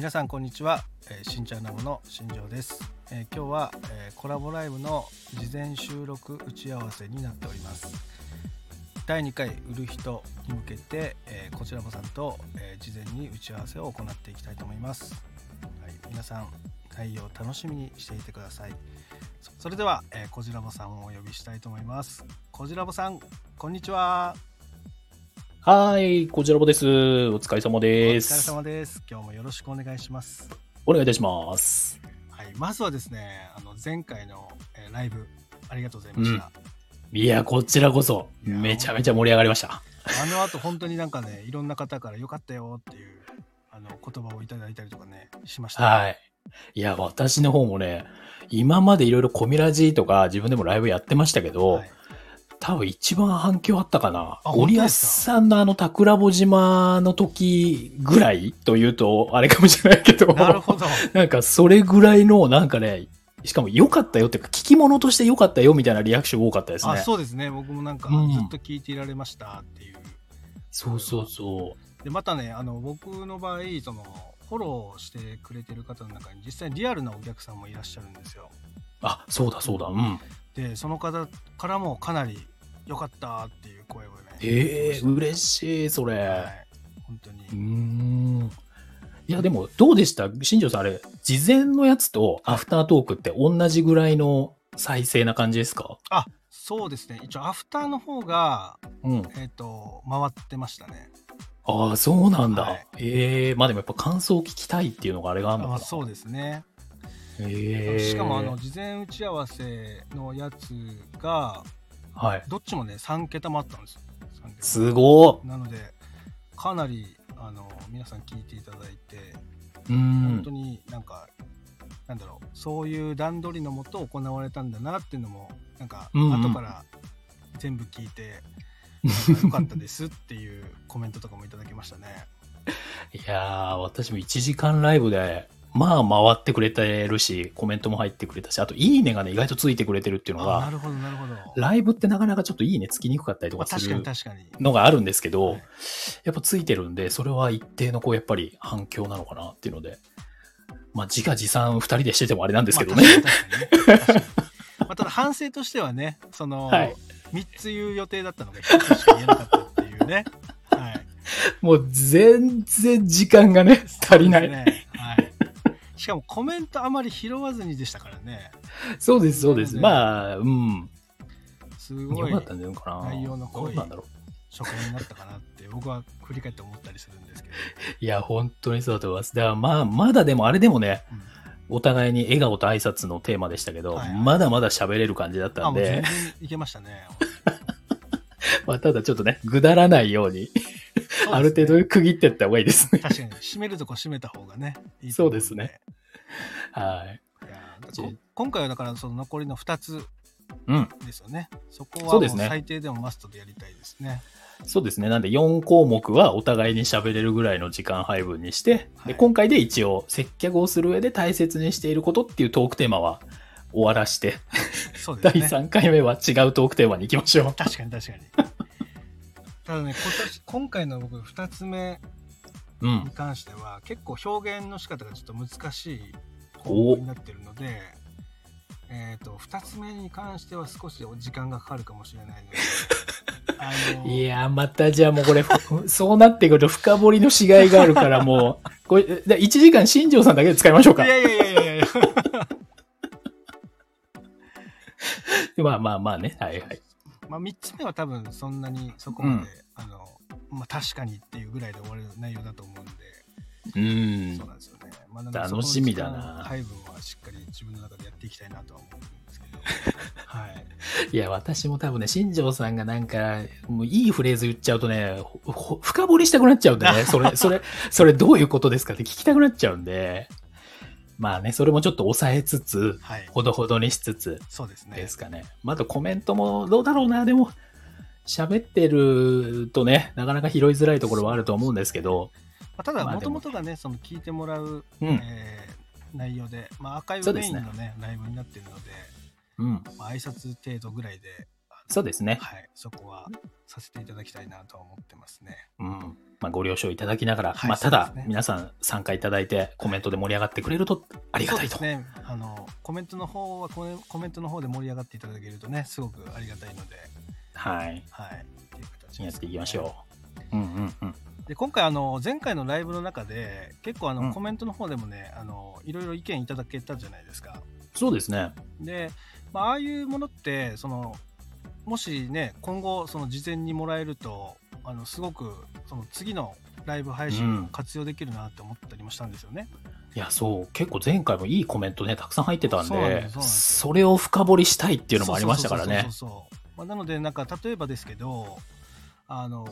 皆さんこんにちは、えー、新ちゃんラボの新庄です、えー今日は、えーコラボライブの事前収録打ち合わせになっております。第2回売る人に向けて、えこちらもさんと、え事前に打ち合わせを行っていきたいと思います、はい、皆さん内容を楽しみにしていてください。そそれでは、えー、こじらぼさんをお呼びしたいと思います。こじらぼさんこんにちは。はい、こちらもです。お疲れ様おです。疲れ様です今日もよろしくお願いしますお願いいたします。はい、まずはですね、あの前回の、えーライブありがとうございました。いや、こちらこそ、めちゃめちゃ盛り上がりました。あの後本当になんかね、いろんな方から良かったよっていうあの言葉をいただいたりとかね、しました。はい。いや、私の方もね、今までいろいろコミラジとか自分でもライブやってましたけど、はい多分一番反響あったかな。あゴリアスさんのあの桜穂島の時ぐらいというと、あれかもしれないけど、なるほど。なんかそれぐらいの、なんかね、しかも良かったよっていうか、聞き物として良かったよみたいなリアクション多かったですね。あ、そうですね。僕もなんかうんずっと聞いていられましたっていう。そうそうそう。で、またね、あの僕の場合、そのフォローしてくれてる方の中に実際にリアルなお客さんもいらっしゃるんですよ。あ、そうだそうだ、うん。で、その方からもかなり良かったっていう声をね。ええいただきま嬉しい、それ。はい。本当に。うーん。いや、でも、どうでした？新庄さん、あれ、事前のやつとアフタートークって同じぐらいの再生な感じですか？あそうですね一応アフターの方がうん。えっ、と回ってましたねああ、そうなんだ。はいええまあでもやっぱ感想を聞きたいっていうのがあれがあるのかな。あそうですね、ええしかもあの事前打ち合わせのやつがはい。どっちもね3桁もあったんですよ3桁すごなのでかなりあの皆さん聞いていただいて本当ん。になんか、なんだろうそういう段取りのもと行われたんだなっていうのもなんかうんうん後から全部聞いて、なんか良かったですっていうコメントとかもいただきましたね。いやー、私も1時間ライブで、まあ回ってくれてるし、コメントも入ってくれたし、あといいねがね、意外とついてくれてるっていうのが、あなるほどなるほど。ライブってなかなかちょっといいねつきにくかったりとかかするに確かに。のがあるんですけど、はいやっぱついてるんで、それは一定のこう、やっぱり反響なのかなっていうので、まあ自画自賛二人でしててもあれなんですけどね。まあただ反省としてはね、その、はい3つ言う予定だったのが1つしか言えなかったっていうね。はい。もう全然時間がね、足りない。ねはい。しかもコメントあまり拾わずにでしたからね。そうです、そうです。まあ、うん。すごいよかったんじゃないかな。内容の濃いどうなんだろう。初回になったかなって僕は振り返って思ったりするんですけど。いや、本当にそうだと思います。だからまあ、まだでもあれでもね、うんお互いに笑顔と挨拶のテーマでしたけど、はいはいまだまだ喋れる感じだったあ、んでいけましたね。まあ、ただちょっとね、ぐだらないように、ある程度区切っていった方がいいですね。確かに、締めるとこ締めた方がね、いいそうですね。はい。いや今回はだからその残りの2つうん。ですよね。そこはもうそうですね最低でもマストでやりたいですね。そうですね。なんで4項目はお互いに喋れるぐらいの時間配分にして、はいで今回で一応接客をする上で大切にしていることっていうトークテーマは終わらして、ね。3回目は違うトークテーマに行きましょう。確かに確かに。ただね、今年、今回の僕2つ目うんに。関しては結構表現の仕方がちょっと難しい方法になってるので、えっ、と、2つ目に関しては少し時間がかかるかもしれないので、あのいやー、またじゃあもうこれ、ふ そうなってくると深掘りのしがいがあるからもう、これ、で1時間新庄さんだけで使いましょうかい。やいやいやいやいや まあまあまあね。はいはい。まあ3つ目は多分そんなにそこまで、うんあのまあ確かにっていうぐらいで終わる内容だと思うんで、うんそう。なんですよね。まあ、楽しみだな配分はしっかり自分の中でやっていきたいなとは思うんですけど。はい。いや、私も多分ね、新庄さんがなんか、もういいフレーズ言っちゃうとね、深掘りしたくなっちゃうんでね、それ、それ、それどういうことですかって聞きたくなっちゃうんで、まあね、それもちょっと抑えつつ、はい。ほどほどにしつつそうですね。ですかね。まあ、あとコメントもどうだろうな、でも、喋ってるとね、なかなか拾いづらいところはあると思うんですけど、まあ、ただ、もともとがね、その聞いてもらう、うん、えー内容で、まあ、アーカイブメインのね、ライブになってるので、うん、まあ、挨拶程度ぐらいで、あそうですね。はい、そこはさせていただきたいなとは思ってますね。うん。まあ、ご了承いただきながら、はいまあ、ただ、ね皆さん参加いただいて、コメントで盛り上がってくれるとありがたいと。そうですね。あのコメントの方はコメコメントの方で盛り上がっていただけるとね、すごくありがたいので、はい。はい、っていう形やっていきましう。ょう。うんうんうん。で今回あの前回のライブの中で結構あの、うんコメントの方でもねあのいろいろ意見いただけたじゃないですか。そうですね。で、まあああいうものってそのもしね今後その事前にもらえるとあのすごくその次のライブ配信を活用できるなって思ったりもしたんですよね。いや、そう、結構前回もいいコメントね、たくさん入ってたんでそれを深掘りしたいっていうのもありましたからねそう。そうそうそうまあなのでなんか例えばですけどあの、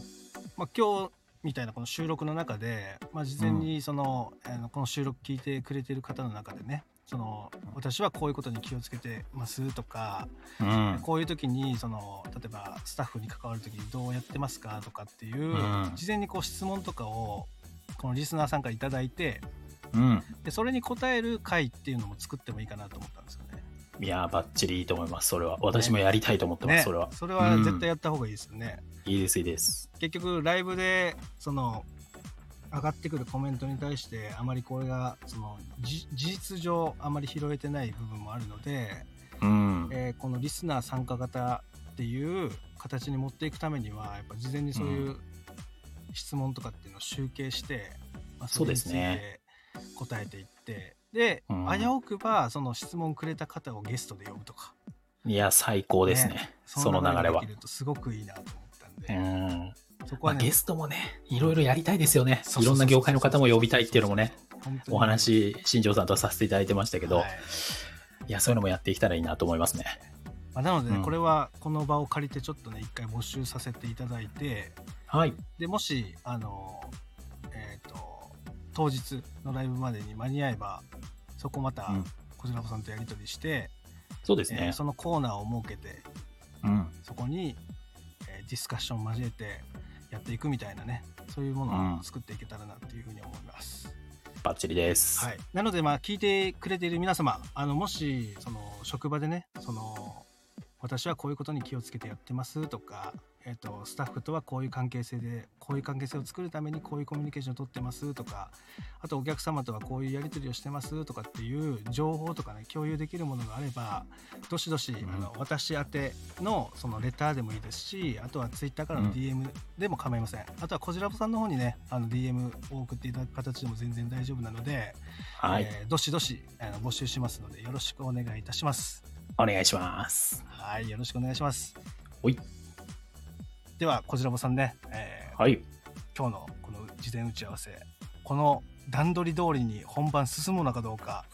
まあ、今日みたいなこの収録の中で、まあ、事前にその、あのこの収録聞いてくれてる方の中でねその私はこういうことに気をつけてますとか、うん。こういう時にその例えばスタッフに関わる時にどうやってますかとかっていう、うん事前にこう質問とかをこのリスナーさんから頂いてうん。でそれに答える回っていうのも作ってもいいかなと思ったんですよね。いや、バッチリいいと思います、それは。私もやりたいと思ってます、ねそれは。それは絶対やった方がいいですよね。いいです、いいです。結局ライブでその上がってくるコメントに対してあまりこれがそのじ事実上あまり拾えてない部分もあるので、うん。えーこのリスナー参加型っていう形に持っていくためにはやっぱ事前にそういう質問とかっていうのを集計して、まあ、そうですねれについて答えていってで、うん危うくばその質問くれた方をゲストで呼ぶとかいや、最高ですね。その流れはができ。るとすごくいいなと思ったんうで、ん。まあ、そこはねゲストもね、いろいろやりたいですよね。いろんな業界の方も呼びたいっていうのもね、お話、新庄さんとはさせていただいてましたけど、はいいや、そういうのもやっていけたらいいなと思いますね。まあ、なのでね、うんこれはこの場を借りてちょっとね一回募集させていただいてはい。でもしあのえっ、と当日のライブまでに間に合えばそこまたうんこちらぼさんとやり取りして、そうですねえー。そのコーナーを設けてうん。そこに、えーディスカッションを交えてやっていくみたいなねそういうものを作っていけたらなっていうふうに思います。バッチリです。はい、なのでまあ聞いてくれている皆様あのもしその職場でねその私はこういうことに気をつけてやってますとか、えっとスタッフとはこういう関係性でこういう関係性を作るためにこういうコミュニケーションを取ってますとかあとお客様とはこういうやり取りをしてますとかっていう情報とかね共有できるものがあればどしどし、んあの私宛てのそのレターでもいいですしあとはツイッターからのうん DM でも構いません、あとはこじらぼさんの方にねあの DM を送っていただく形でも全然大丈夫なので、はい。えーどしどしあの募集しますのでよろしくお願いいたします。お願いします。はい、よろしくお願いします。ほい。では、こじらぼさんね、えーはい。今日のこの事前打ち合わせ、この段取り通りに本番進むのかどうか、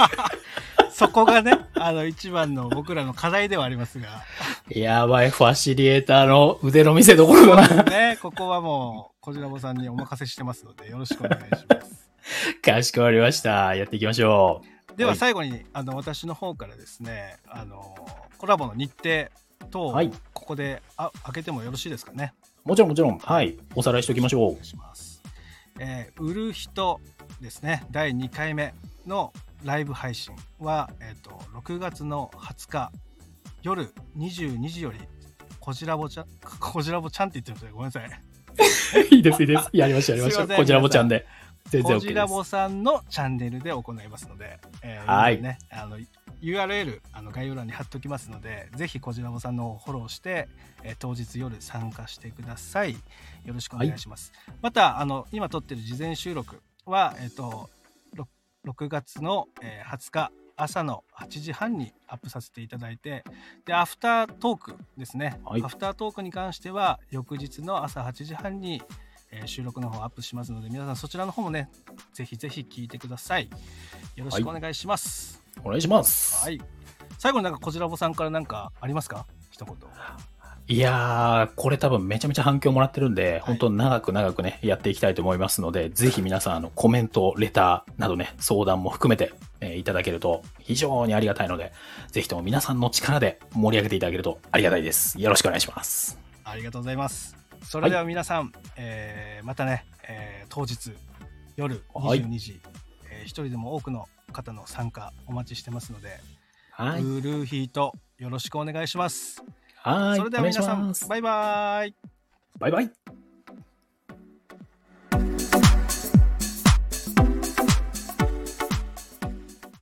そこがね、あの一番の僕らの課題ではありますが、やばい、ファシリエーターの腕の見せ所だな。ね、ここはもう、こじらぼさんにお任せしてますので、よろしくお願いします。かしこまりました。やっていきましょう。でははい最後に、あの私の方からですね、あのコラボの日程等、はいここであ開けてもよろしいですかね？もちろんもちろん。はい。おさらいしておきましょうお願い。します。えー売る人ですね第2回目のライブ配信は、えー、と6月の20日夜22時よりこじらぼちゃん こじらぼちゃんって言ってましたねごめんなさい いいです、いいです。やりましょう、やりましょう。こちらもちゃんで。全然こ OK じらぼです。さんのチャンネルで行いますので、えーはい。今ねあの URL あの概要欄に貼っておきますのでぜひこじらぼさんのフォローして、えー当日夜参加してください。よろしくお願いします、またあの今撮ってる事前収録は、えー、と 6, 6月の、えー20日朝の8時半にアップさせていただいてでアフタートークですね、はい。アフタートークに関しては翌日の朝8時半に、えー収録の方アップしますので皆さんそちらの方もねぜひぜひ聞いてください。よろしくお願いします。お願いします。はい、最後になんかこじらぼさんからなんかありますか？一言。いやー、これ多分めちゃめちゃ反響もらってるんで、本当長く長くね、やっていきたいと思いますので、ぜひ皆さん、あの、コメント、レターなどね、相談も含めて、えーいただけると非常にありがたいので、ぜひとも皆さんの力で盛り上げていただけるとありがたいです。よろしくお願いします。ありがとうございますそれでは皆さん、えーまたね、えー当日夜はい22時、えー一人でも多くの方の参加お待ちしてますので、はい。ウルーヒートよろしくお願いしますはい。それでは皆さんバイバイバイバイ。